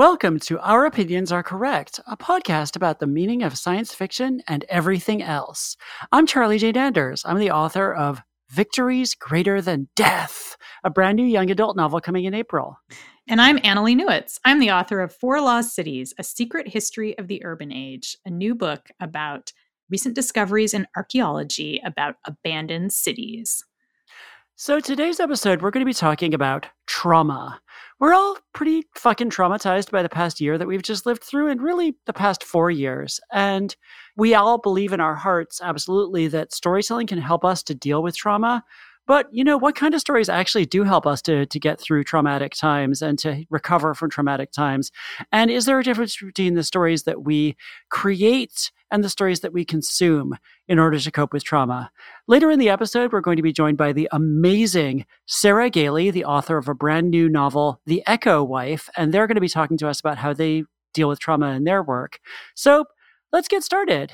Welcome to Our Opinions Are Correct, a podcast about the meaning of science fiction and everything else. I'm Charlie Jane Anders. I'm the author of Victories Greater Than Death, a brand new young adult novel coming in April. And I'm Annalee Newitz. I'm the author of Four Lost Cities, A Secret History of the Urban Age, a new book about recent discoveries in archaeology about abandoned cities. So, today's episode, we're going to be talking about trauma. We're all pretty fucking traumatized by the past year that we've just lived through, and really the past four years. And we all believe in our hearts, absolutely, that storytelling can help us to deal with trauma. But you know, what kind of stories actually do help us to, to get through traumatic times and to recover from traumatic times? And is there a difference between the stories that we create and the stories that we consume in order to cope with trauma? Later in the episode, we're going to be joined by the amazing Sarah Gailey, the author of a brand new novel, The Echo Wife, and they're going to be talking to us about how they deal with trauma in their work. So let's get started.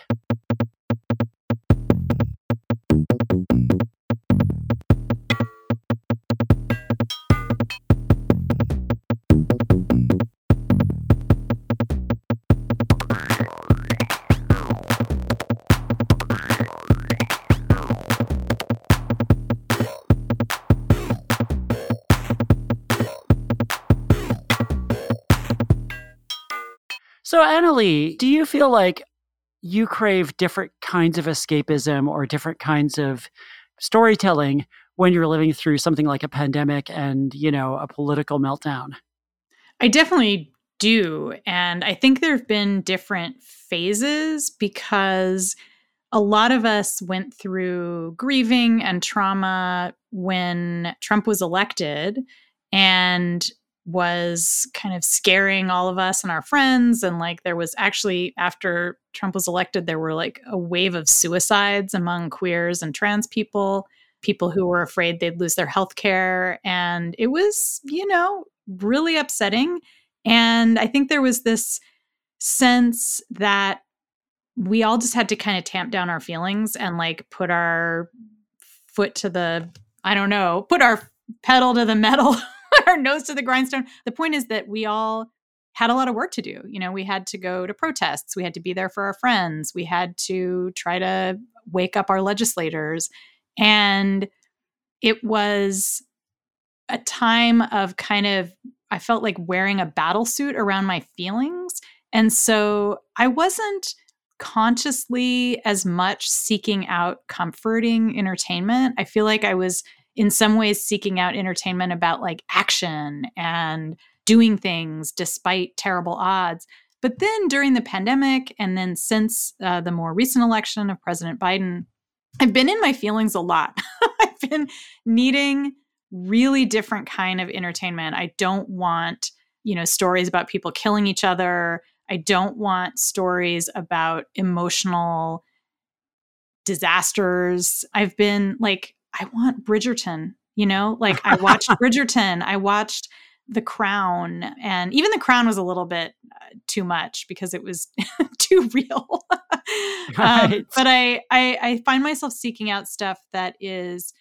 So, Annalee, do you feel like you crave different kinds of escapism or different kinds of storytelling when you're living through something like a pandemic and, you know, a political meltdown? I definitely do. And I think there have been different phases because a lot of us went through grieving and trauma when Trump was elected. And was kind of scaring all of us and our friends. And like there was actually, after Trump was elected, there were like a wave of suicides among queers and trans people, people who were afraid they'd lose their health care. And it was, you know, really upsetting. And I think there was this sense that we all just had to kind of tamp down our feelings and like put our foot to the, I don't know, put our pedal to the metal our nose to the grindstone. The point is that we all had a lot of work to do. You know, we had to go to protests, we had to be there for our friends, we had to try to wake up our legislators. And it was a time of kind of, I felt like wearing a battle suit around my feelings. And so I wasn't consciously as much seeking out comforting entertainment. I feel like I was in some ways seeking out entertainment about like action and doing things despite terrible odds. But then during the pandemic, and then since uh, the more recent election of President Biden, I've been in my feelings a lot. I've been needing really different kind of entertainment. I don't want, you know, stories about people killing each other. I don't want stories about emotional disasters. I've been like I want Bridgerton, you know? Like I watched Bridgerton, I watched The Crown, and even The Crown was a little bit uh, too much because it was too real. Um, right. um, but I, I I find myself seeking out stuff that is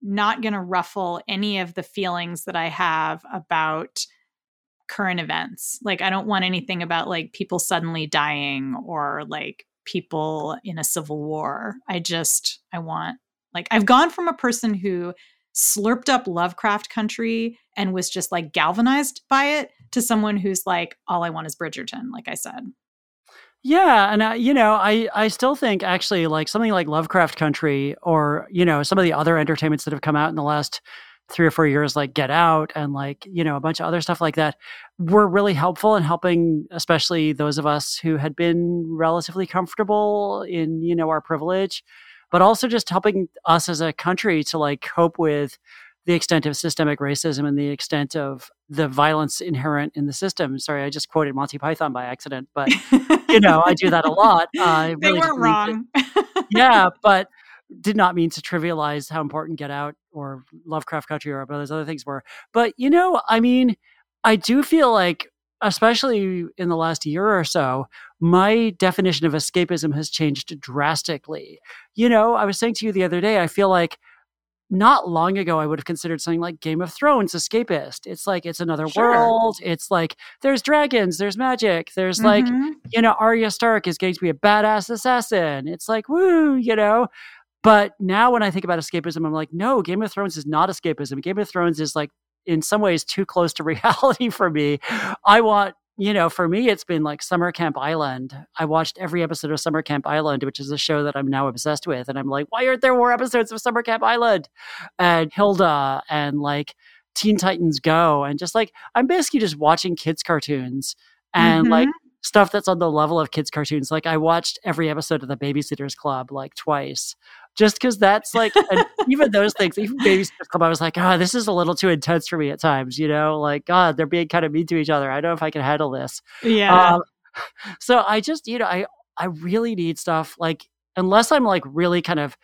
not going to ruffle any of the feelings that I have about current events. Like I don't want anything about like people suddenly dying or like people in a civil war. I just I want like I've gone from a person who slurped up Lovecraft country and was just like galvanized by it to someone who's like, all I want is Bridgerton, like I said. Yeah, and uh, you know, I I still think actually like something like Lovecraft Country or you know some of the other entertainments that have come out in the last three or four years, like Get Out and like you know a bunch of other stuff like that, were really helpful in helping, especially those of us who had been relatively comfortable in you know our privilege but also just helping us as a country to like cope with the extent of systemic racism and the extent of the violence inherent in the system. Sorry, I just quoted Monty Python by accident, but you know, I do that a lot. Uh, they really weren't wrong. Yeah, but did not mean to trivialize how important Get Out or Lovecraft Country or those other things were. But you know, I mean, I do feel like especially in the last year or so, my definition of escapism has changed drastically. You know, I was saying to you the other day, I feel like not long ago I would have considered something like Game of Thrones escapist. It's like it's another sure. world. It's like there's dragons, there's magic, there's mm-hmm. like, you know, Arya Stark is going to be a badass assassin. It's like, woo, you know. But now when I think about escapism, I'm like, no, Game of Thrones is not escapism. Game of Thrones is like in some ways too close to reality for me. I want you know, for me, it's been like Summer Camp Island. I watched every episode of Summer Camp Island, which is a show that I'm now obsessed with. And I'm like, why aren't there more episodes of Summer Camp Island? And Hilda and like Teen Titans Go. And just like, I'm basically just watching kids' cartoons and mm-hmm. like stuff that's on the level of kids' cartoons. Like, I watched every episode of The Babysitters Club like twice just because that's like even those things even babysitters club i was like oh this is a little too intense for me at times you know like god they're being kind of mean to each other. I don't know if i can handle this. Yeah. Um, so i just you know i i really need stuff like unless i'm like really kind of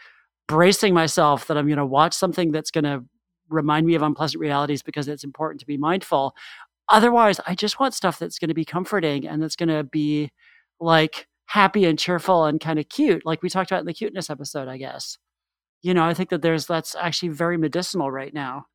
bracing myself that i'm going to watch something that's going to remind me of unpleasant realities because it's important to be mindful. Otherwise i just want stuff that's going to be comforting and that's going to be like happy and cheerful and kind of cute, like we talked about in the cuteness episode, I guess. You know, I think that there's that's actually very medicinal right now.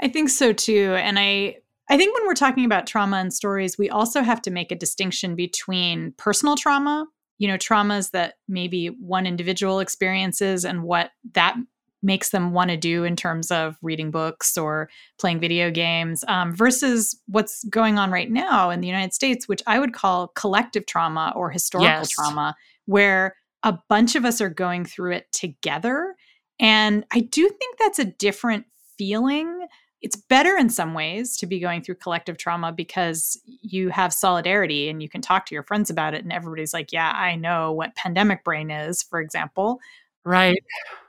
I think so too. And I I think when we're talking about trauma and stories, we also have to make a distinction between personal trauma, you know, traumas that maybe one individual experiences and what that makes them want to do in terms of reading books or playing video games um, versus what's going on right now in the United States, which I would call collective trauma or historical yes. trauma, where a bunch of us are going through it together. And I do think that's a different feeling. It's better in some ways to be going through collective trauma because you have solidarity and you can talk to your friends about it. And everybody's like, yeah, I know what pandemic brain is, for example. Right.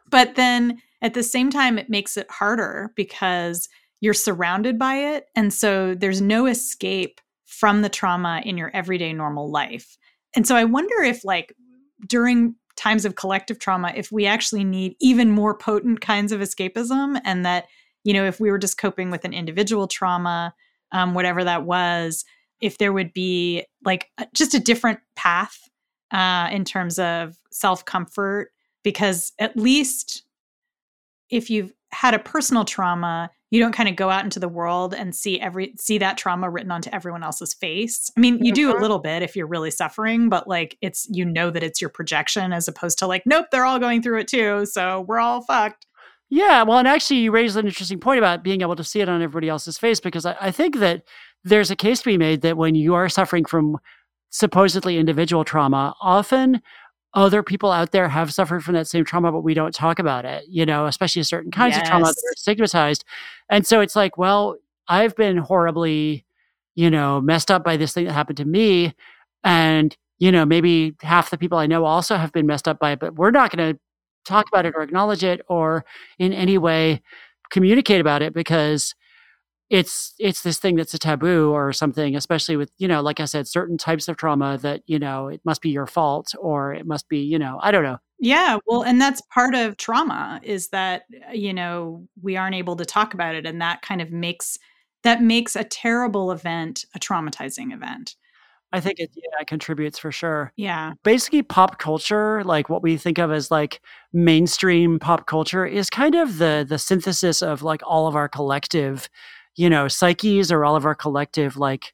But then at the same time, it makes it harder because you're surrounded by it. And so there's no escape from the trauma in your everyday normal life. And so I wonder if, like, during times of collective trauma, if we actually need even more potent kinds of escapism, and that, you know, if we were just coping with an individual trauma, um, whatever that was, if there would be like just a different path uh, in terms of self comfort because at least if you've had a personal trauma you don't kind of go out into the world and see every see that trauma written onto everyone else's face i mean you do a mm-hmm. little bit if you're really suffering but like it's you know that it's your projection as opposed to like nope they're all going through it too so we're all fucked yeah well and actually you raised an interesting point about being able to see it on everybody else's face because I, I think that there's a case to be made that when you are suffering from supposedly individual trauma often other people out there have suffered from that same trauma, but we don't talk about it, you know, especially certain kinds yes. of trauma that are stigmatized. And so it's like, well, I've been horribly, you know, messed up by this thing that happened to me. And, you know, maybe half the people I know also have been messed up by it, but we're not going to talk about it or acknowledge it or in any way communicate about it because it's it's this thing that's a taboo or something especially with you know like i said certain types of trauma that you know it must be your fault or it must be you know i don't know yeah well and that's part of trauma is that uh, you know we aren't able to talk about it and that kind of makes that makes a terrible event a traumatizing event I think it yeah, contributes for sure. Yeah. Basically, pop culture, like what we think of as like mainstream pop culture, is kind of the the synthesis of like all of our collective you know, psyches or all of our collective like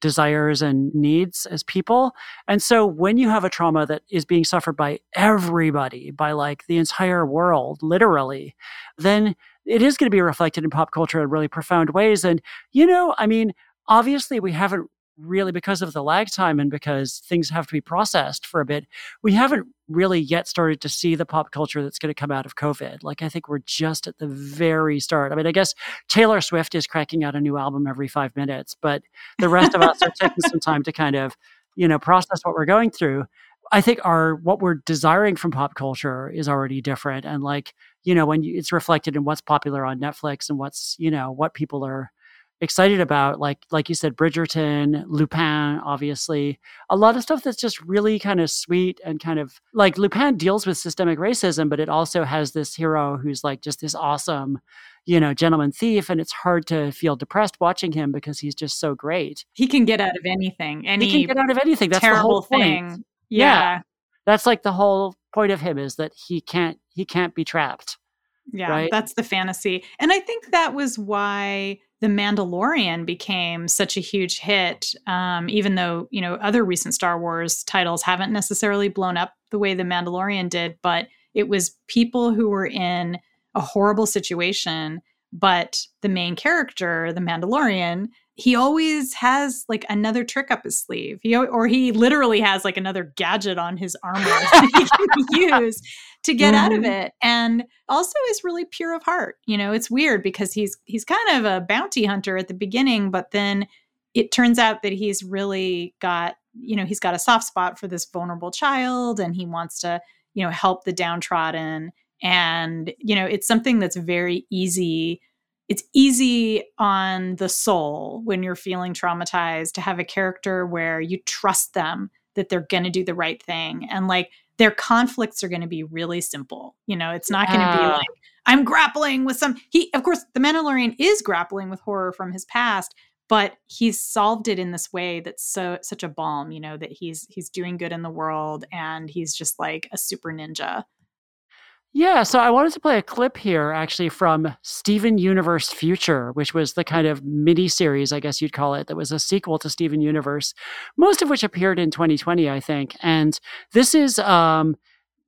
desires and needs as people. And so when you have a trauma that is being suffered by everybody, by like the entire world, literally, then it is going to be reflected in pop culture in really profound ways. And, you know, I mean, obviously we haven't really because of the lag time and because things have to be processed for a bit, we haven't really yet started to see the pop culture that's going to come out of COVID. Like, I think we're just at the very start. I mean, I guess Taylor Swift is cracking out a new album every five minutes, but the rest of us are taking some time to kind of, you know, process what we're going through. I think our what we're desiring from pop culture is already different, and like you know, when you, it's reflected in what's popular on Netflix and what's you know what people are excited about like like you said bridgerton lupin obviously a lot of stuff that's just really kind of sweet and kind of like lupin deals with systemic racism but it also has this hero who's like just this awesome you know gentleman thief and it's hard to feel depressed watching him because he's just so great he can get out of anything any he can get out of anything that's terrible the whole thing yeah. yeah that's like the whole point of him is that he can't he can't be trapped Yeah, right? that's the fantasy. And I think that was why The Mandalorian became such a huge hit, um, even though, you know, other recent Star Wars titles haven't necessarily blown up the way The Mandalorian did, but it was people who were in a horrible situation, but the main character, the Mandalorian, he always has like another trick up his sleeve. He or he literally has like another gadget on his armor that he can use to get mm-hmm. out of mm-hmm. it. And also is really pure of heart. You know, it's weird because he's he's kind of a bounty hunter at the beginning, but then it turns out that he's really got, you know, he's got a soft spot for this vulnerable child and he wants to, you know, help the downtrodden. And, you know, it's something that's very easy it's easy on the soul when you're feeling traumatized to have a character where you trust them that they're going to do the right thing and like their conflicts are going to be really simple you know? It's not going to be like i'm grappling with some he of course the mandalorian is grappling with horror from his past but he's solved it in this way that's so such a balm you know that he's he's doing good in the world and he's just like a super ninja yeah, so I wanted to play a clip here actually from Steven Universe Future, which was the kind of mini series, I guess you'd call it, that was a sequel to Steven Universe, most of which appeared in 2020, I think. And this is um,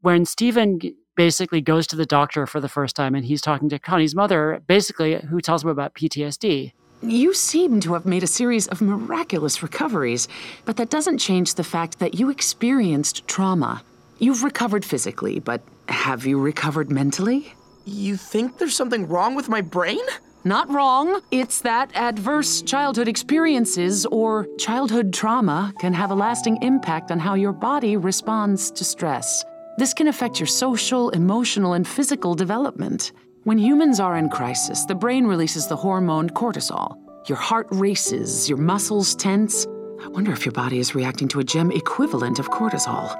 when Steven basically goes to the doctor for the first time and he's talking to Connie's mother, basically, who tells him about PTSD. You seem to have made a series of miraculous recoveries, but that doesn't change the fact that you experienced trauma. You've recovered physically, but have you recovered mentally? You think there's something wrong with my brain? Not wrong. It's that adverse childhood experiences or childhood trauma can have a lasting impact on how your body responds to stress. This can affect your social, emotional, and physical development. When humans are in crisis, the brain releases the hormone cortisol. Your heart races, your muscles tense. I wonder if your body is reacting to a gem equivalent of cortisol.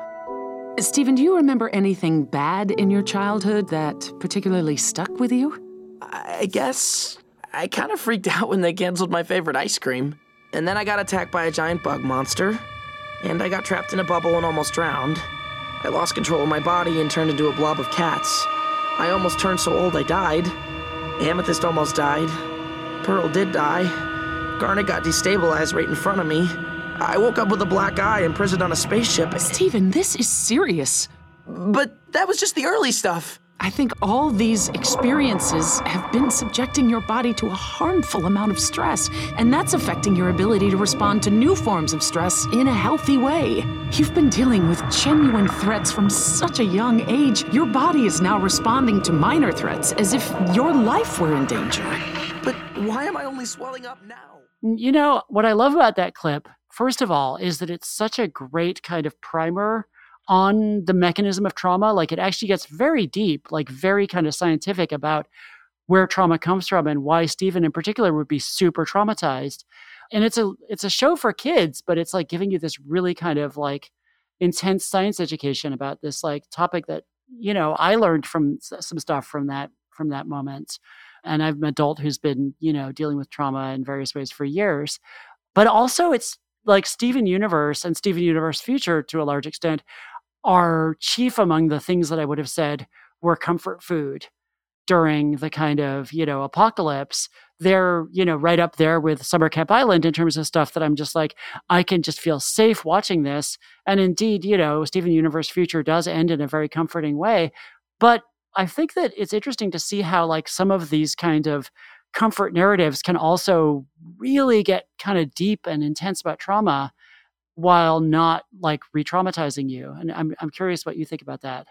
Steven, do you remember anything bad in your childhood that particularly stuck with you? I guess I kind of freaked out when they canceled my favorite ice cream. And then I got attacked by a giant bug monster. And I got trapped in a bubble and almost drowned. I lost control of my body and turned into a blob of cats. I almost turned so old I died. Amethyst almost died. Pearl did die. Garnet got destabilized right in front of me. I woke up with a black eye, imprisoned on a spaceship. Steven, this is serious. But that was just the early stuff. I think all these experiences have been subjecting your body to a harmful amount of stress, and that's affecting your ability to respond to new forms of stress in a healthy way. You've been dealing with genuine threats from such a young age. Your body is now responding to minor threats as if your life were in danger. But why am I only swelling up now? You know, what I love about that clip First of all, is that it's such a great kind of primer on the mechanism of trauma. Like it actually gets very deep, like very kind of scientific about where trauma comes from and why Steven in particular would be super traumatized. And it's a it's a show for kids, but it's like giving you this really kind of like intense science education about this like topic that you know I learned from some stuff from that from that moment. And I'm an adult who's been you know dealing with trauma in various ways for years. But also, it's like Steven Universe and Steven Universe Future to a large extent are chief among the things that I would have said were comfort food during the kind of, you know, apocalypse. They're, you know, right up there with Summer Camp Island in terms of stuff that I'm just like, I can just feel safe watching this. And indeed, you know, Steven Universe Future does end in a very comforting way. But I think that it's interesting to see how, like, some of these kind of comfort narratives can also really get kind of deep and intense about trauma while not like re-traumatizing you and i'm, I'm curious what you think about that.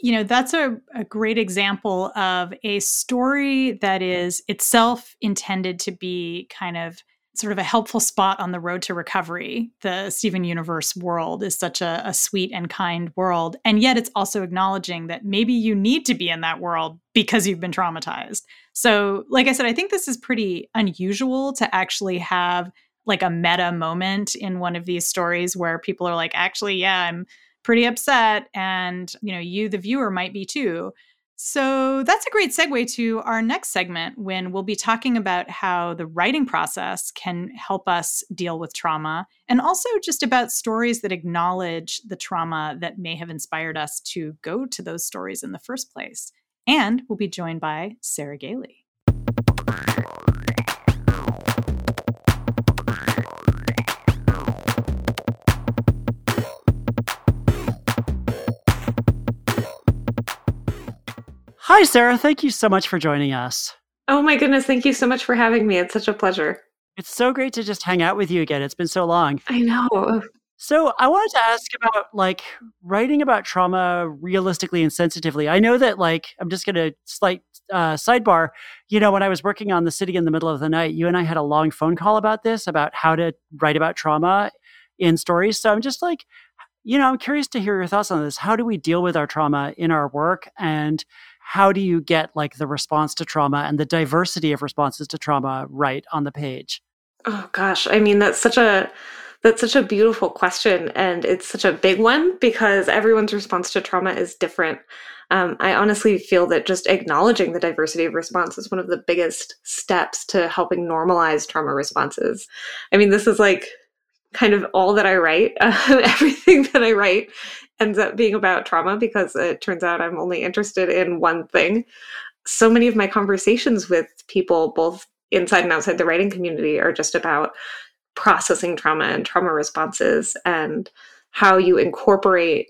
You know that's a, a great example of a story that is itself intended to be kind of sort of a helpful spot on the road to recovery. The Steven Universe world is such a, a, sweet and kind world. And yet it's also acknowledging that maybe you need to be in that world because you've been traumatized. So, like I said, I think this is pretty unusual to actually have like a meta moment in one of these stories where people are like, actually, yeah, I'm pretty upset. And, you know, you, the viewer, might be too. So that's a great segue to our next segment when we'll be talking about how the writing process can help us deal with trauma and also just about stories that acknowledge the trauma that may have inspired us to go to those stories in the first place. And we'll be joined by Sarah Gailey. Hi, Sarah. Thank you so much for joining us. Oh my goodness. Thank you so much for having me. It's such a pleasure. It's so great to just hang out with you again. It's been so long. I know. So, I wanted to ask about like writing about trauma realistically and sensitively. I know that, like, I'm just going to slight uh, sidebar. You know, when I was working on The City in the Middle of the Night, you and I had a long phone call about this, about how to write about trauma in stories. So, I'm just like, you know, I'm curious to hear your thoughts on this. How do we deal with our trauma in our work? And how do you get like the response to trauma and the diversity of responses to trauma right on the page? Oh gosh, I mean that's such a that's such a beautiful question and it's such a big one because everyone's response to trauma is different. Um, I honestly feel that just acknowledging the diversity of response is one of the biggest steps to helping normalize trauma responses. I mean, this is like kind of all that I write. Uh, everything that I write ends up being about trauma because it turns out I'm only interested in one thing. So many of my conversations with people, both inside and outside the writing community, are just about processing trauma and trauma responses and how you incorporate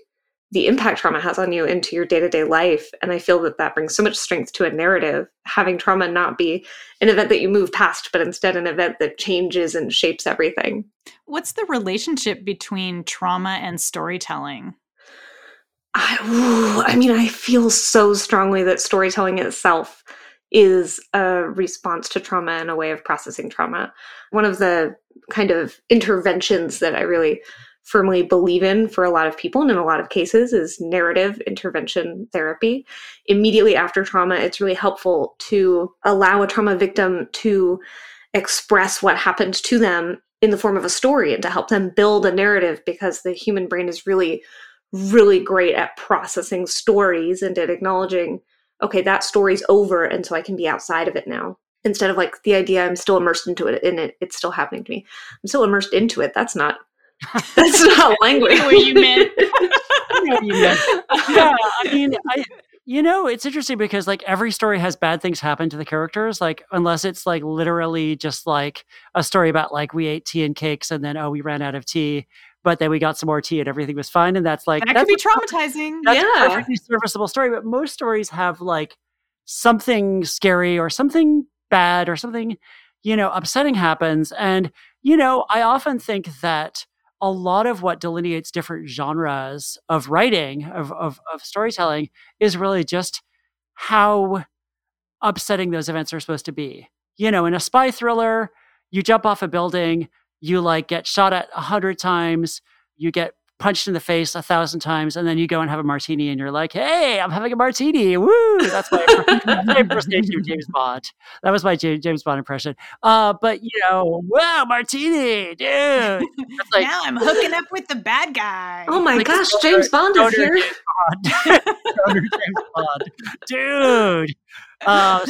the impact trauma has on you into your day-to-day life. And i feel that that brings so much strength to a narrative having trauma not be an event that you move past but instead an event that changes and shapes everything. What's the relationship between trauma and storytelling I, ooh, I mean, I feel so strongly that storytelling itself is a response to trauma and a way of processing trauma. One of the kind of interventions that I really firmly believe in for a lot of people and in a lot of cases is narrative intervention therapy. Immediately after trauma, it's really helpful to allow a trauma victim to express what happened to them in the form of a story and to help them build a narrative because the human brain is really really great at processing stories and at acknowledging, okay, that story's over, and so I can be outside of it now. Instead of like the idea I'm still immersed into it and it, it's still happening to me. I'm still immersed into it. That's not that's not language. what you meant. yeah, I mean, I you know, it's interesting because like every story has bad things happen to the characters, like unless it's like literally just like a story about like we ate tea and cakes and then oh we ran out of tea but then we got some more tea and everything was fine. And that's like that that's could be traumatizing. That's yeah. a perfectly serviceable story. But most stories have like something scary or something bad or something, you know, upsetting happens. And, you know, I often think that a lot of what delineates different genres of writing, of, of, of storytelling, is really just how upsetting those events are supposed to be. You know, in a spy thriller, you jump off a building, you like get shot at a hundred times, you get punched in the face a thousand times, and then you go and have a martini, and you're like, "Hey, I'm having a martini! Woo!" That's my, my impersonation of James Bond. That was my James Bond impression. Uh, but you know, wow, martini, dude! Like, now I'm hooking up with the bad guy. Oh my like, gosh, James Bond is here! James Bond. James Bond. dude. Uh,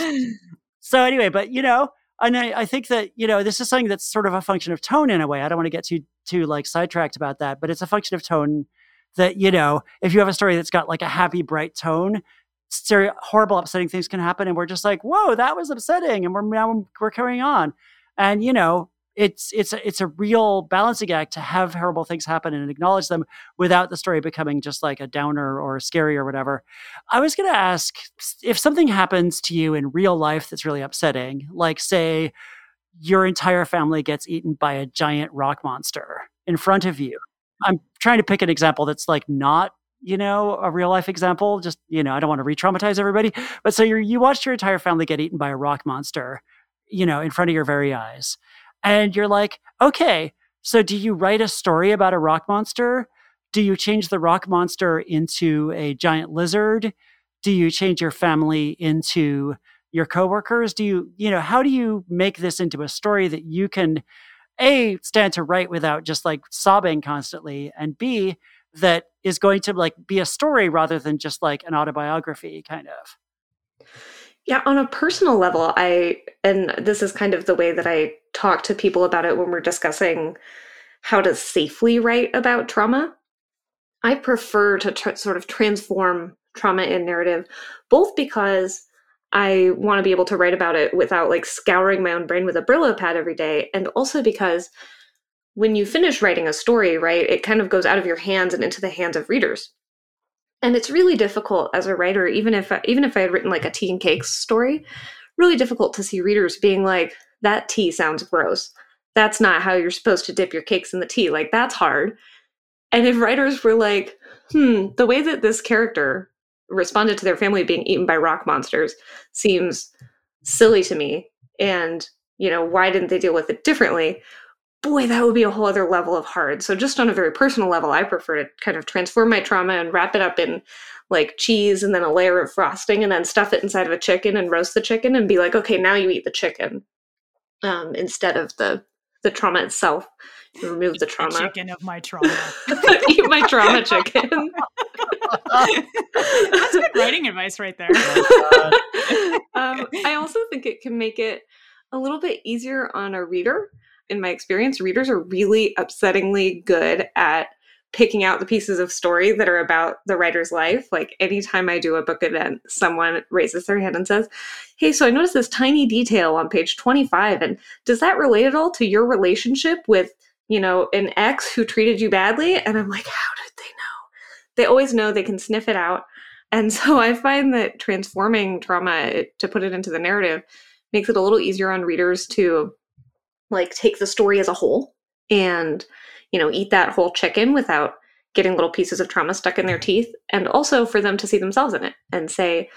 so anyway, but you know, and I, I, think that you know this is something that's sort of a function of tone in a way. I don't want to get too too like sidetracked about that, but it's a function of tone. That you know, if you have a story that's got like a happy, bright tone, stereo, horrible, upsetting things can happen, and we're just like, "Whoa, that was upsetting," and we're now we're carrying on. And you know, it's it's a, it's a real balancing act to have horrible things happen and acknowledge them without the story becoming just like a downer or scary or whatever. I was going to ask if something happens to you in real life that's really upsetting, like say your entire family gets eaten by a giant rock monster in front of you. I'm trying to pick an example that's like not you know, a real life example. Just, you know, I don't want to re traumatize everybody. But so you you watched your entire family get eaten by a rock monster, you know, in front of your very eyes. And you're like, okay, so do you write a story about a rock monster? Do you change the rock monster into a giant lizard? Do you change your family into your coworkers? Do you, you know, how do you make this into a story that you can A, stand to write without just like sobbing constantly, and B, that is going to like be a story rather than just like an autobiography kind of? Yeah, on a personal level, I, and this is kind of the way that I talk to people about it when we're discussing how to safely write about trauma. I prefer to tr- sort of transform trauma in narrative, both because I want to be able to write about it without like scouring my own brain with a Brillo pad every day, and also because when you finish writing a story, right, it kind of goes out of your hands and into the hands of readers. And it's really difficult as a writer, even if even if I had written like a tea and cakes story, really difficult to see readers being like, "That tea sounds gross. That's not how you're supposed to dip your cakes in the tea." Like that's hard. And if writers were like, "Hmm, the way that this character responded to their family being eaten by rock monsters seems silly to me," and you know, why didn't they deal with it differently? boy, that would be a whole other level of hard. So, just on a very personal level, I prefer to kind of transform my trauma and wrap it up in like cheese and then a layer of frosting and then stuff it inside of a chicken and roast the chicken and be like, okay, now you eat the chicken um, instead of the the trauma itself. You remove the trauma. The chicken of my trauma. eat my trauma chicken. That's good writing advice right there. Oh, um, I also think it can make it a little bit easier on a reader in my experience, readers are really upsettingly good at picking out the pieces of story that are about the writer's life. Like anytime I do a book event, someone raises their hand and says, Hey, so I noticed this tiny detail on page 25. And does that relate at all to your relationship with, you know, an ex who treated you badly? And I'm like, How did they know? They always know they can sniff it out. And so I find that transforming trauma to put it into the narrative makes it a little easier on readers to like take the story as a whole and you know eat that whole chicken without getting little pieces of trauma stuck in their mm-hmm. teeth and also for them to see themselves in it and say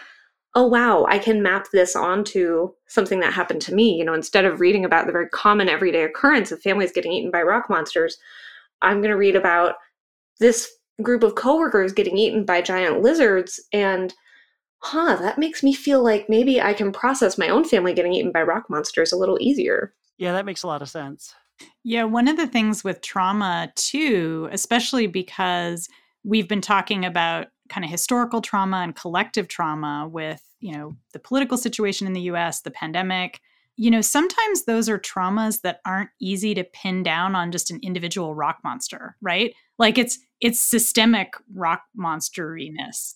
oh wow i can map this onto something that happened to me. You know instead of reading about the very common everyday occurrence of families getting eaten by rock monsters i'm going to read about this group of coworkers getting eaten by giant lizards and huh that makes me feel like maybe i can process my own family getting eaten by rock monsters a little easier. Yeah, that makes a lot of sense. Yeah, one of the things with trauma, too, especially because we've been talking about kind of historical trauma and collective trauma with, you know, the political situation in the US, the pandemic. You know, sometimes those are traumas that aren't easy to pin down on just an individual rock monster, right? Like it's it's systemic rock monsteriness.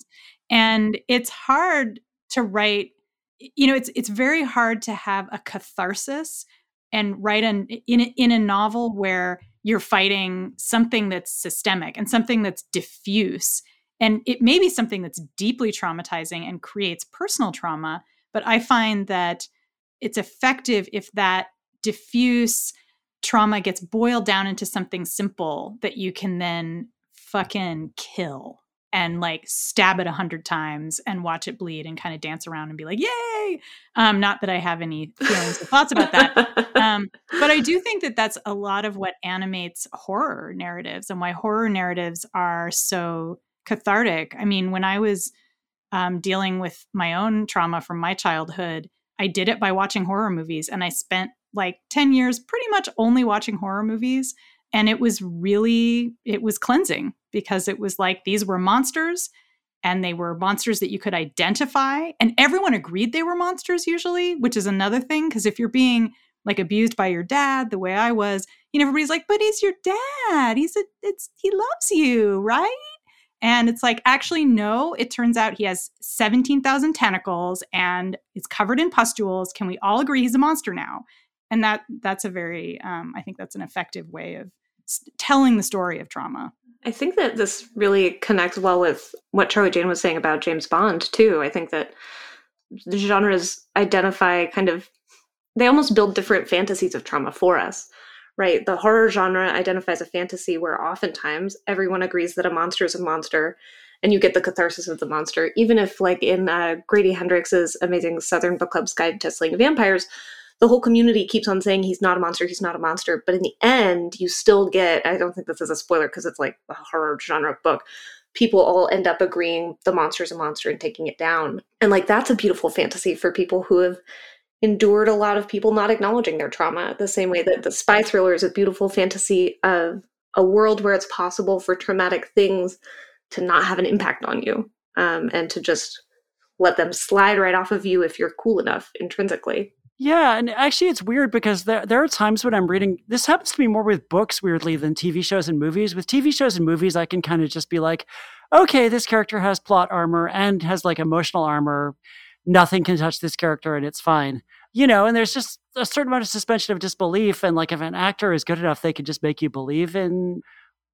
And it's hard to write you know, it's it's very hard to have a catharsis and write an in in a novel where you're fighting something that's systemic and something that's diffuse. And it may be something that's deeply traumatizing and creates personal trauma but i find that it's effective if that diffuse trauma gets boiled down into something simple that you can then fucking kill and like stab it a hundred times and watch it bleed and kind of dance around and be like, yay. Um, not that I have any feelings or thoughts about that. Um, but I do think that that's a lot of what animates horror narratives and why horror narratives are so cathartic. I mean, when I was um, dealing with my own trauma from my childhood, I did it by watching horror movies and I spent like 10 years pretty much only watching horror movies and it was really it was cleansing because it was like these were monsters and they were monsters that you could identify and everyone agreed they were monsters usually which is another thing because if you're being like abused by your dad the way i was you know everybody's like but he's your dad. He's a it's he loves you right? And it's like actually no it turns out he has 17,000 tentacles and is covered in pustules. Can we all agree he's a monster now and that that's a very um, i think that's an effective way of telling the story of trauma. I think that this really connects well with what charlie jane was saying about james bond too. I think that the genres identify kind of they almost build different fantasies of trauma for us right? The horror genre identifies a fantasy where oftentimes everyone agrees that a monster is a monster and you get the catharsis of the monster. Even if like in uh, grady hendrix's amazing southern book club's guide to slaying vampires the whole community keeps on saying he's not a monster, he's not a monster. But in the end, you still get, I don't think this is a spoiler because it's like a horror genre book. People all end up agreeing the monster's a monster and taking it down. And like that's a beautiful fantasy for people who have endured a lot of people not acknowledging their trauma, the same way that the spy thriller is a beautiful fantasy of a world where it's possible for traumatic things to not have an impact on you um, and to just let them slide right off of you if you're cool enough intrinsically. Yeah, and actually, it's weird because there, there are times when I'm reading. This happens to me more with books, weirdly, than TV shows and movies. With TV shows and movies, I can kind of just be like, okay, this character has plot armor and has like emotional armor. Nothing can touch this character, and it's fine. You know, and there's just a certain amount of suspension of disbelief. And like, if an actor is good enough, they can just make you believe in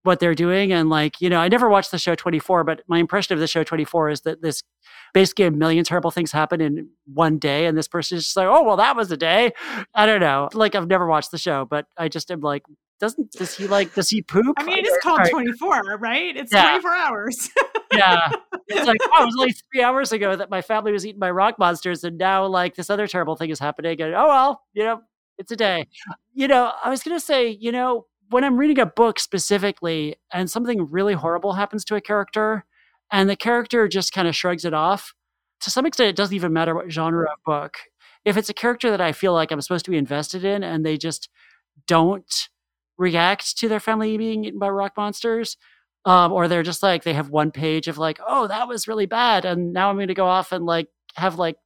what they're doing. And like, you know, I never watched the show 24, but my impression of the show 24 is that this basically a million terrible things happen in one day. And this person is just like, oh, well, that was a day. I don't know. Like, I've never watched the show, but I just am like, doesn't, does he like, does he poop? I mean, it is called 24, right? It's Yeah. 24 hours. yeah. It's like, oh, it was only three hours ago that my family was eaten by rock monsters. And now, like, this other terrible thing is happening. And oh, well, you know, it's a day. You know, I was going to say, you know, when I'm reading a book specifically and something really horrible happens to a character and the character just kind of shrugs it off, to some extent, it doesn't even matter what genre of book. If it's a character that I feel like I'm supposed to be invested in and they just don't react to their family being eaten by rock monsters, um, or they're just like, they have one page of like, oh, that was really bad. And now I'm going to go off and like have like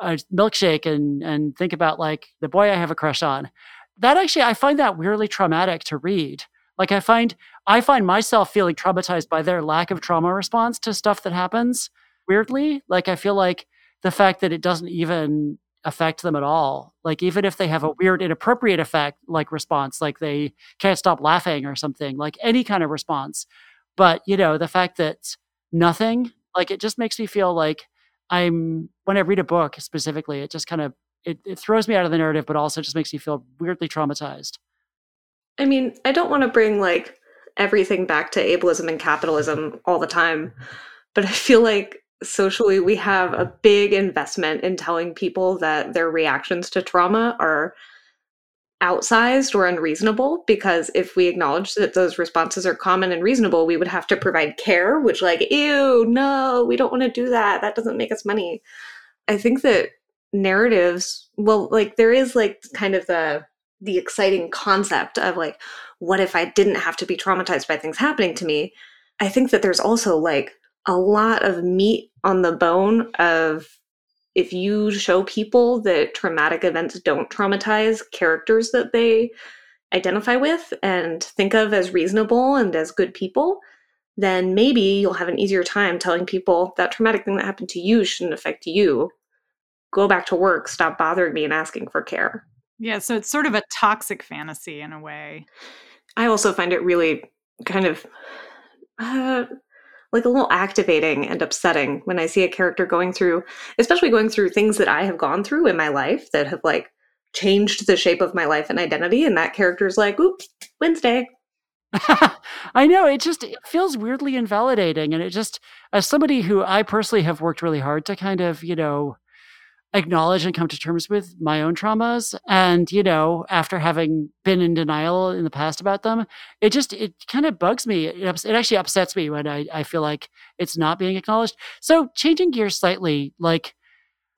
a milkshake and, and think about like the boy I have a crush on that actually i find that weirdly traumatic to read. Like i find i find myself feeling traumatized by their lack of trauma response to stuff that happens weirdly. Like i feel like the fact that it doesn't even affect them at all. Like even if they have a mm-hmm. weird inappropriate effect like response like they can't stop laughing or something like any kind of response. But you know the fact that nothing like it just makes me feel like i'm when i read a book specifically it just kind of it, it throws me out of the narrative, but also just makes me feel weirdly traumatized. I mean, I don't want to bring like everything back to ableism and capitalism all the time, but I feel like socially we have a big investment in telling people that their reactions to trauma are outsized or unreasonable because if we acknowledge that those responses are common and reasonable we would have to provide care which like ew no we don't want to do that that doesn't make us money i think that narratives well like there is like kind of the the exciting concept of like what if i didn't have to be traumatized by things happening to me? I think that there's also like a lot of meat on the bone of if you show people that traumatic events don't traumatize characters that they identify with and think of as reasonable and as good people then maybe you'll have an easier time telling people that traumatic thing that happened to you shouldn't affect you go back to work, stop bothering me and asking for care. Yeah, so it's sort of a toxic fantasy in a way. I also find it really kind of uh, like a little activating and upsetting when I see a character going through, especially going through things that I have gone through in my life that have like changed the shape of my life and identity. And that character's like, oops, Wednesday. I know it just it feels weirdly invalidating. And it just, as somebody who I personally have worked really hard to kind of, you know, acknowledge and come to terms with my own traumas. And you know after having been in denial in the past about them it just it kind of bugs me. It, ups- it actually upsets me when I, I feel like it's not being acknowledged. So changing gears slightly like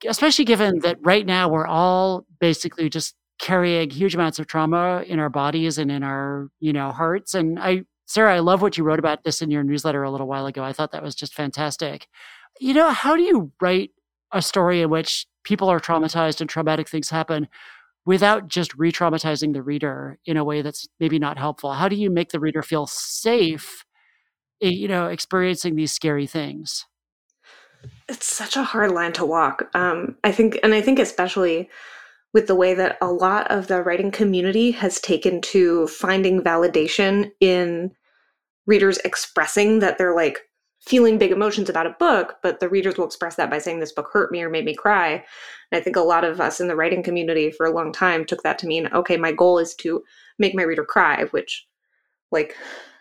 especially given that right now we're all basically just carrying huge amounts of trauma in our bodies and in our you know hearts. And i sarah i love what you wrote about this in your newsletter a little while ago. I thought that was just fantastic. You know how do you write a story in which people are traumatized and traumatic things happen without just re-traumatizing the reader in a way that's maybe not helpful how do you make the reader feel safe eh, you know experiencing these scary things It's such a hard line to walk. Um, I think, and I think especially with the way that a lot of the writing community has taken to finding validation in readers expressing that they're like feeling big emotions about a book, but the readers will express that by saying this book hurt me or made me cry. And I think a lot of us in the writing community for a long time took that to mean, okay, my goal is to make my reader cry, which like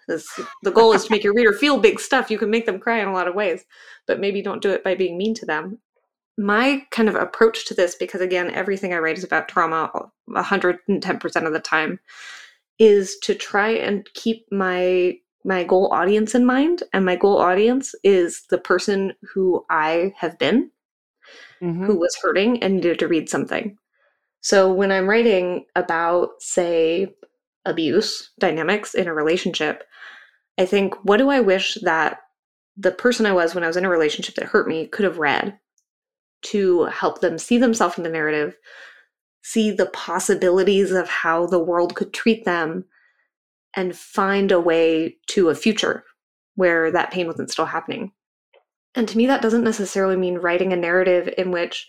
the goal is to make your reader feel big stuff. You can make them cry in a lot of ways, but maybe don't do it by being mean to them. My kind of approach to this, because again, everything I write is about trauma 110% of the time, is to try and keep my my goal audience in mind and my goal audience is the person who i have been Mhm. who was hurting and needed to read something so when i'm writing about say abuse dynamics in a relationship i think what do i wish that the person i was when i was in a relationship that hurt me could have read to help them see themselves in the narrative see the possibilities of how the world could treat them and find a way to a future where that pain wasn't still happening. And to me, that doesn't necessarily mean writing a narrative in which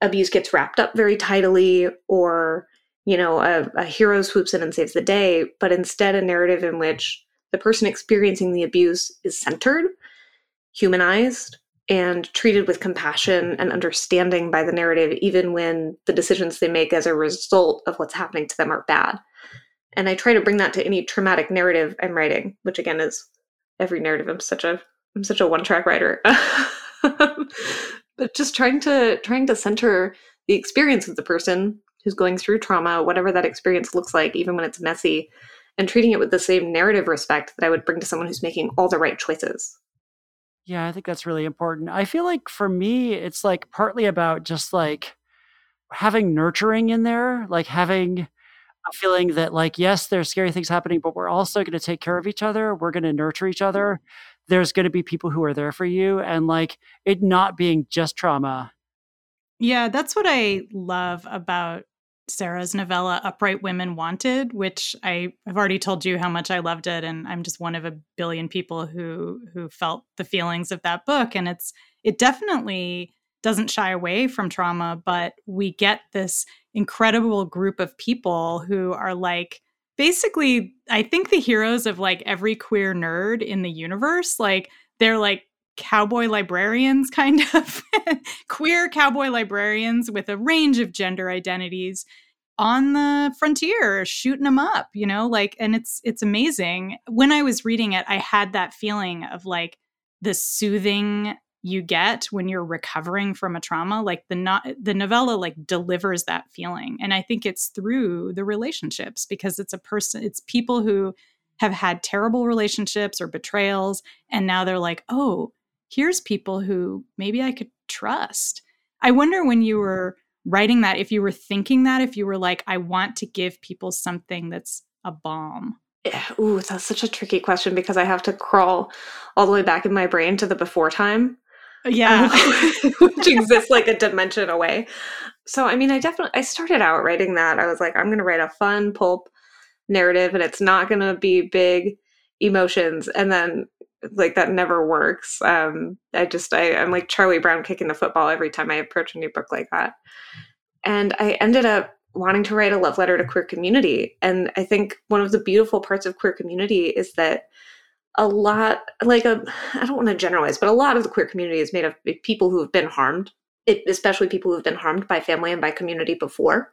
abuse gets wrapped up very tidily or, you know, a, a hero swoops in and saves the day, but instead a narrative in which the person experiencing the abuse is centered, humanized, and treated with compassion and understanding by the narrative, even when the decisions they make as a result of what's happening to them are bad. And I try to bring that to any traumatic narrative I'm writing, which again is every narrative. I'm such a I'm such a one track writer. but just trying to trying to center the experience of the person who's going through trauma, whatever that experience looks like, even when it's messy, and treating it with the same narrative respect that I would bring to someone who's making all the right choices. Yeah, I think that's really important. I feel like for me, it's like partly about just like having nurturing in there, like having a feeling that, like, yes, there's scary things happening, but we're also going to take care of each other. We're going to nurture each other. Mm-hmm. There's going to be people who are there for you, and like it not being just trauma. Yeah, that's what I love about Sarah's novella Upright Women Wanted, which I have already told you how much I loved it and I'm just one of a billion people who who felt the feelings of that book and it's it definitely doesn't shy away from trauma, but we get this incredible group of people who are like basically I think the heroes of like every queer nerd in the universe, like they're like cowboy librarians, kind of queer cowboy librarians with a range of gender identities on the frontier shooting them up you know like and it's it's amazing. When i was reading it i had that feeling of like the soothing you get when you're recovering from a trauma like the not the novella like delivers that feeling and i think it's through the relationships because it's a person it's people who have had terrible relationships or betrayals and now they're like oh here's people who maybe I could trust. I wonder when you were writing that, if you were thinking that, if you were like, I want to give people something that's a balm. Eh, ooh, that's such a tricky question because I have to crawl all the way back in my brain to the before time. Yeah. Um, which exists like a dimension away. So, I mean, I definitely, I started out writing that. I was like, I'm going to write a fun pulp narrative and it's not going to be big emotions. And then like that never works. Um, I just I, I'm like Charlie Brown kicking the football every time I approach a new book like that. And I ended up wanting to write a love letter to queer community. And I think one of the beautiful parts of queer community is that a lot like a I don't want to generalize, but a lot of the queer community is made of people who have been harmed, it, especially people who have been harmed by family and by community before.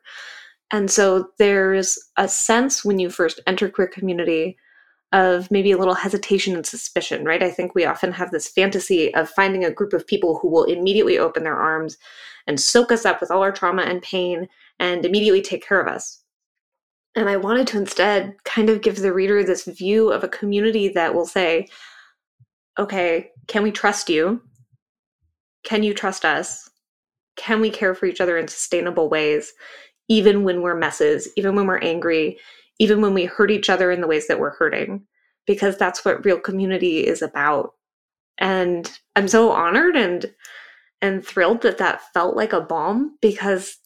And so there's a sense when you first enter queer community of maybe a little hesitation and suspicion, right? I think we often have this fantasy of finding a group of people who will immediately open their arms and soak us up with all our trauma and pain and immediately take care of us. And I wanted to instead kind of give the reader this view of a community that will say, okay, can we trust you? Can you trust us? Can we care for each other in sustainable ways, even when we're messes, even when we're angry, even when we hurt each other in the ways that we're hurting, because that's what real community is about. And I'm so honored and and thrilled that that felt like a balm because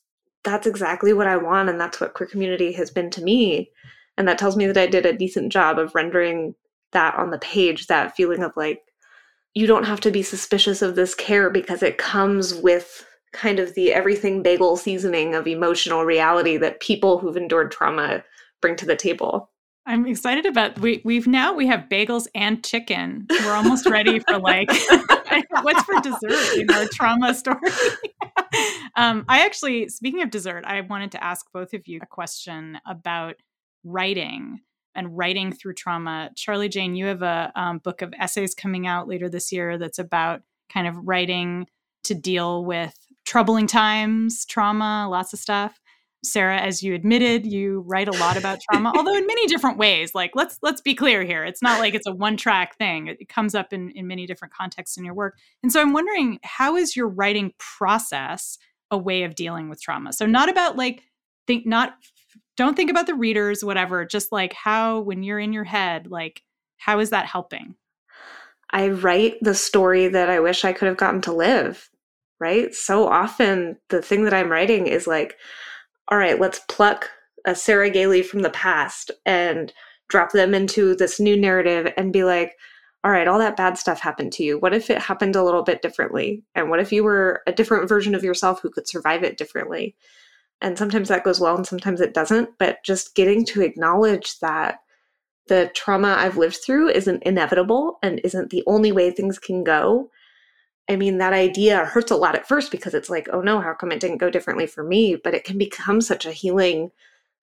that's exactly what I want and that's what queer community has been to me. And that tells me that I did a decent job of rendering that on the page, that feeling of like, you don't have to be suspicious of this care because it comes with kind of the everything bagel seasoning of emotional reality that people who've endured trauma bring to the table. I'm excited about we we've now we have bagels and chicken. We're almost ready for like what's for dessert in our trauma story. um, I actually, speaking of dessert, I wanted to ask both of you a question about writing and writing through trauma. Charlie Jane, you have a um, book of essays coming out later this year that's about kind of writing to deal with troubling times, trauma, lots of stuff. Sarah, as you admitted, you write a lot about trauma, although in many different ways. Like let's let's be clear here. It's not like it's a one-track thing. It, it comes up in, in many different contexts in your work. And so I'm wondering, how is your writing process a way of dealing with trauma? So not about like think not don't think about the readers, whatever, just like how when you're in your head, like how is that helping? I write the story that I wish I could have gotten to live, right? So often the thing that I'm writing is like all right, let's pluck a Sarah Gailey from the past and drop them into this new narrative and be like, all right, all that bad stuff happened to you. What if it happened a little bit differently? And what if you were a different version of yourself who could survive it differently? And sometimes that goes well and sometimes it doesn't. But just getting to acknowledge that the trauma I've lived through isn't inevitable and isn't the only way things can go. I mean, that idea hurts a lot at first because it's like, oh no, how come it didn't go differently for me? But it can become such a healing,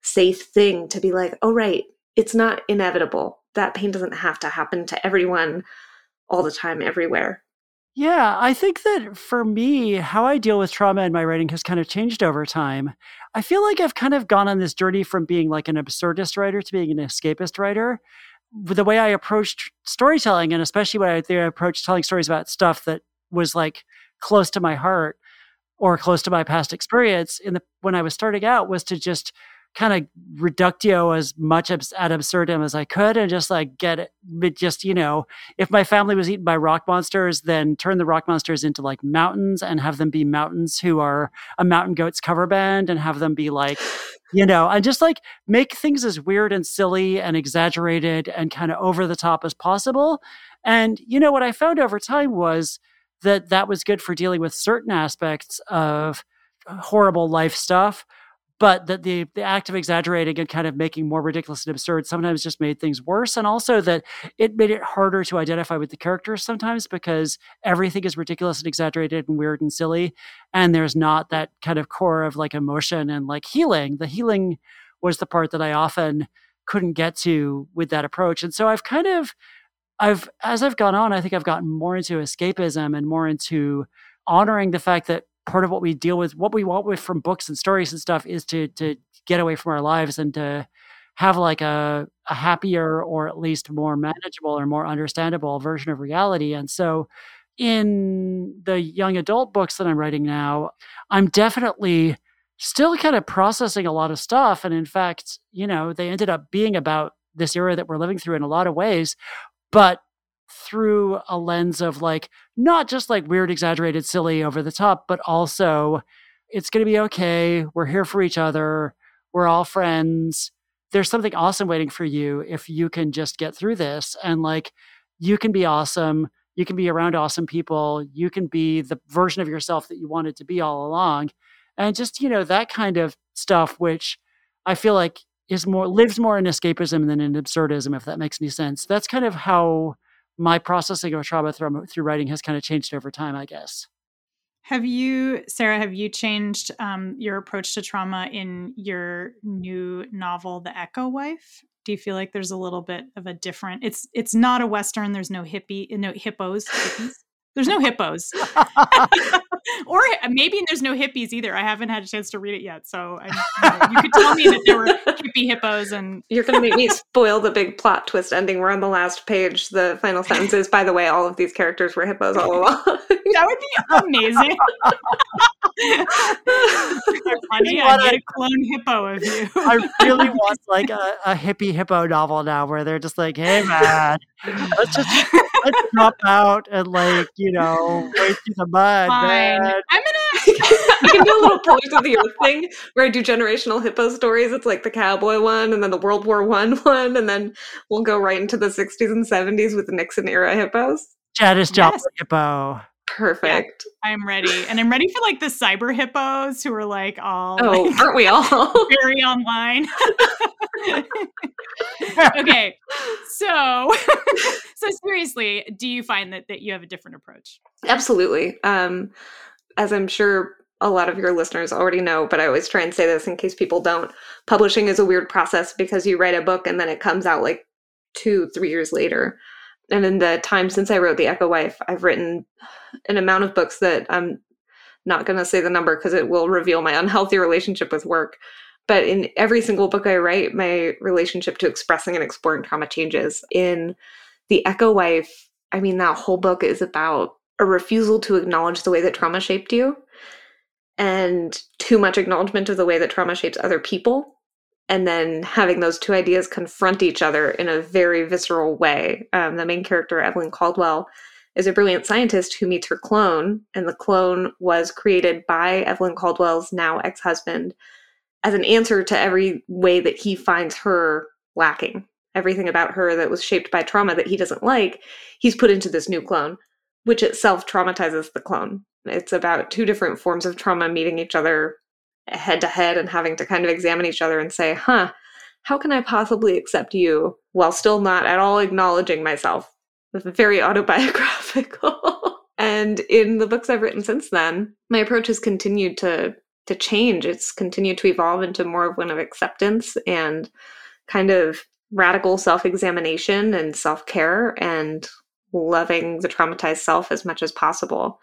safe thing to be like, oh, right, it's not inevitable. That pain doesn't have to happen to everyone all the time, everywhere. Yeah, I think that for me, how I deal with trauma in my writing has kind of changed over time. I feel like I've kind of gone on this journey from being like an absurdist writer to being an escapist writer. The way I approached storytelling, and especially when I, I approached telling stories about stuff that was like close to my heart or close to my past experience in the when I was starting out, was to just kind of reductio as much ad absurdum as I could and just like get it. But just, you know, if my family was eaten by rock monsters, then turn the rock monsters into like mountains and have them be mountains who are a mountain goats cover band and have them be like, you know, and just like make things as weird and silly and exaggerated and kind of over the top as possible. And, you know, what I found over time was that that was good for dealing with certain aspects of uh, horrible life stuff but that the the act of exaggerating and kind of making more ridiculous and absurd sometimes just made things worse and also that it made it harder to identify with the characters sometimes because everything is ridiculous and exaggerated and weird and silly and there's not that kind of core of like emotion and like healing. The healing was the part that i often couldn't get to with that approach and so i've kind of i've as i've gone on i think i've gotten more into escapism and more into honoring the fact that part of what we deal with, what we want with from books and stories and stuff, is to to get away from our lives and to have like a, a happier or at least more manageable or more understandable version of reality. And so in the young adult books that I'm writing now, I'm definitely still kind of processing a lot of stuff. And in fact, you know, they ended up being about this era that we're living through in a lot of ways. But through a lens of like not just like weird, exaggerated, silly, over the top, but also it's going to be okay. We're here for each other. We're all friends. There's something awesome waiting for you if you can just get through this. And like, you can be awesome. You can be around awesome people. You can be the version of yourself that you wanted to be all along. And just, you know, that kind of stuff, which I feel like is more lives more in escapism than in absurdism, if that makes any sense. That's kind of how my processing of trauma through, through writing has kind of changed over time, I guess. Have you, Sarah, have you changed um, your approach to trauma in your new novel, The Echo Wife? Do you feel like there's a little bit of a different? It's it's not a western. There's no hippie, no hippos. Hippies. There's no hippos. or uh, maybe there's no hippies either. I haven't had a chance to read it yet. So I, you, know, you, could tell me that there were hippie hippos and. You're going to make me spoil the big plot twist ending. We're on the last page. The final sentence is, by the way, all of these characters were hippos all along. that would be amazing. funny. I need a clone hippo of you. I really want like a, a hippie hippo novel now where they're just like, hey man, let's just let's drop out and like you know wait through the mud. Fine. Man. I'm gonna. I can do a little point of the earth thing where I do generational hippo stories. It's like the cowboy one, and then the World War One one, and then we'll go right into the '60s and '70s with the Nixon era hippos. Janis Joplin yes. hippo. Perfect. Yeah, I'm ready. And I'm ready for like the cyber hippos who are like all Oh, like, aren't we all? very online. okay. So so seriously, do you find that that you have a different approach? Absolutely. Um as I'm sure a lot of your listeners already know, but I always try and say this in case people don't. Publishing is a weird process because you write a book and then it comes out like two, three years later and in the time since I wrote The Echo Wife, I've written an amount of books that I'm not going to say the number because it will reveal my unhealthy relationship with work. But in every single book I write, my relationship to expressing and exploring trauma changes. In The Echo Wife, I mean, that whole book is about a refusal to acknowledge the way that trauma shaped you and too much acknowledgement of the way that trauma shapes other people and then having those two ideas confront each other in a very visceral way. Um, the main character, Evelyn Caldwell, is a brilliant scientist who meets her clone, and the clone was created by Evelyn Caldwell's now ex husband as an answer to every way that he finds her lacking. Everything about her that was shaped by trauma that he doesn't like, he's put into this new clone, which itself traumatizes the clone. It's about two different forms of trauma meeting each other head to head and having to kind of examine each other and say, huh, how can I possibly accept you while still not at all acknowledging myself? Very autobiographical. and in the books I've written since then, my approach has continued to to change. It's continued to evolve into more of one of acceptance and kind of radical self-examination and self-care and loving the traumatized self as much as possible.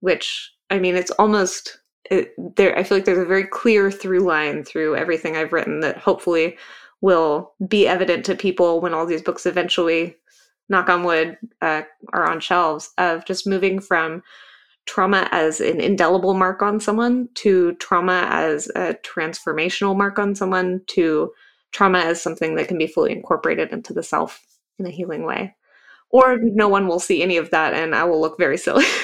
Which I mean, it's almost it, there. I feel like there's a very clear through line through everything I've written that hopefully will be evident to people when all these books eventually, knock on wood, uh, are on shelves. Of just moving from trauma as an indelible mark on someone to trauma as a transformational mark on someone to trauma as something that can be fully incorporated into the self in a healing way. Or no one will see any of that and I will look very silly.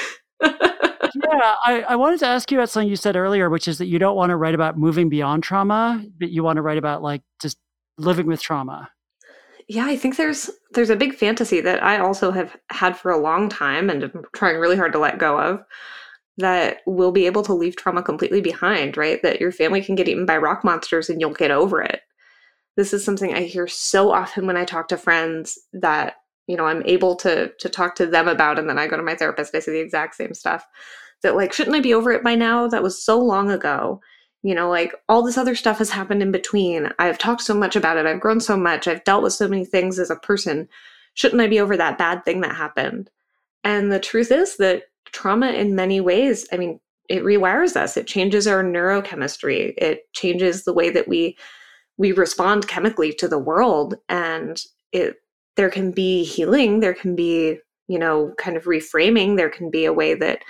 yeah, I, I wanted to ask you about something you said earlier, which is that you don't want to write about moving beyond trauma, but you want to write about like just living with trauma. Yeah, I think there's there's a big fantasy that I also have had for a long time and I'm trying really hard to let go of that we'll be able to leave trauma completely behind, right? That your family can get eaten by rock monsters and you'll get over it. This is something I hear so often when I talk to friends that, you know, I'm able to to talk to them about and then I go to my therapist, I say the exact same stuff that like shouldn't i be over it by now? That was so long ago. You know like all this other stuff has happened in between. I've talked so much about it. I've grown so much. I've dealt with so many things as a person. Shouldn't i be over that bad thing that happened? And the truth is that trauma in many ways i mean it rewires us. It changes our neurochemistry. It changes the way that we we respond chemically to the world. And it there can be healing. There can be you know kind of reframing. There can be a way that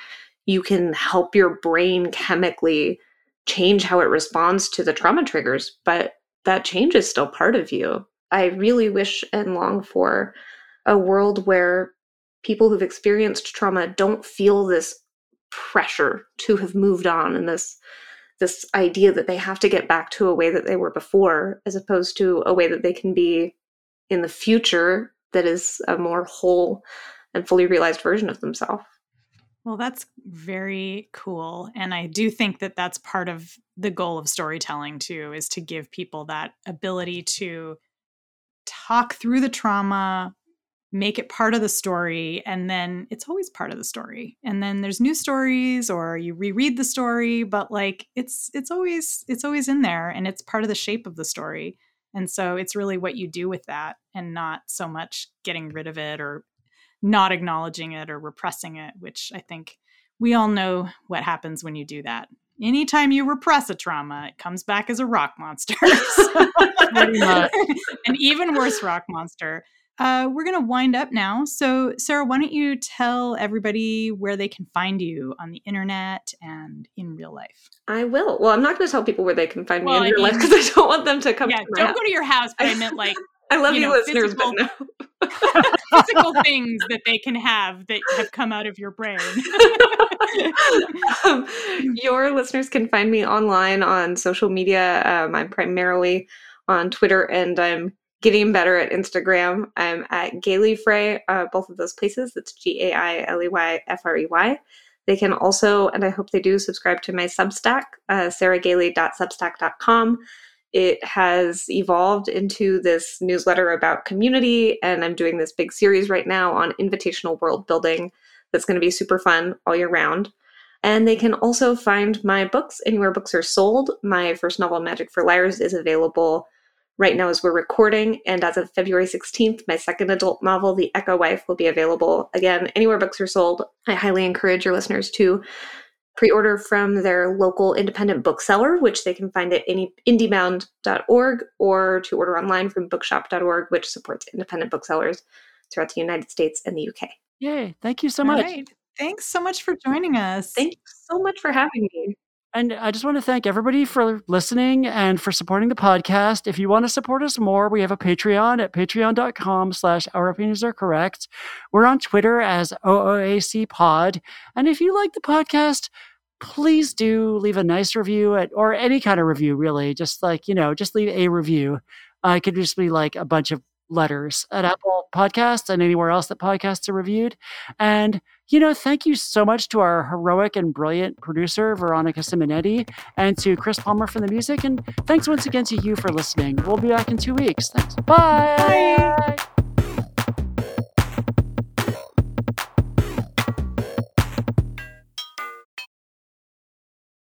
you can help your brain chemically change how it responds to the trauma triggers, but that change is still part of you. I really wish and long for a world where people who've experienced trauma don't feel this pressure to have moved on and this this idea that they have to get back to a way that they were before as opposed to a way that they can be in the future that is a more whole and fully realized version of themselves. Well, that's very cool. And I do think that that's part of the goal of storytelling, too, is to give people that ability to talk through the trauma, make it part of the story, and then it's always part of the story. And then there's new stories or you reread the story, but like it's it's always it's always in there and it's part of the shape of the story. And so it's really what you do with that and not so much getting rid of it or not acknowledging it or repressing it, which I think we all know what happens when you do that. Anytime you repress a trauma, it comes back as a rock monster. An even worse rock monster. Uh, we're going to wind up now. So, Sarah, why don't you tell everybody where they can find you on the internet and in real life? I will. Well, I'm not going to tell people where they can find well, me in real life because I don't want them to come. Yeah, to don't house. go to your house. But I meant like I love you, you know, listeners, physical, but no. physical things that they can have that have come out of your brain. um, your listeners can find me online on social media. Um, I'm primarily on Twitter and I'm getting better at Instagram. I'm at Gailey Frey, uh, both of those places. That's G A I L E Y F R E Y. They can also, and I hope they do, subscribe to my Substack, uh, sarahgailey.substack.com it has evolved into this newsletter about community and i'm doing this big series right now on invitational world building that's going to be super fun all year round. And they can also find my books anywhere books are sold. My first novel magic for liars is available right now as we're recording and as of february 16th my second adult novel the echo wife will be available. Again anywhere books are sold i highly encourage your listeners to pre-order from their local independent bookseller, which they can find at any indiebound.org, or to order online from bookshop.org, which supports independent booksellers throughout the United States and the UK. Yay! Thank you so much. Right. Thanks so much for joining us. Thank you so much for having me. And I just want to thank everybody for listening and for supporting the podcast. If you want to support us more, we have a Patreon at patreon.com slash our opinions are correct. We're on Twitter as OOAC pod. And if you like the podcast, please do leave a nice review at, or any kind of review, really. Just like, you know, just leave a review. Uh, it could just be like a bunch of letters at Apple Podcasts and anywhere else that podcasts are reviewed. And, you know, thank you so much to our heroic and brilliant producer, Veronica Simonetti, and to Chris Palmer for the music. And thanks once again to you for listening. We'll be back in two weeks. Thanks. Bye. Bye.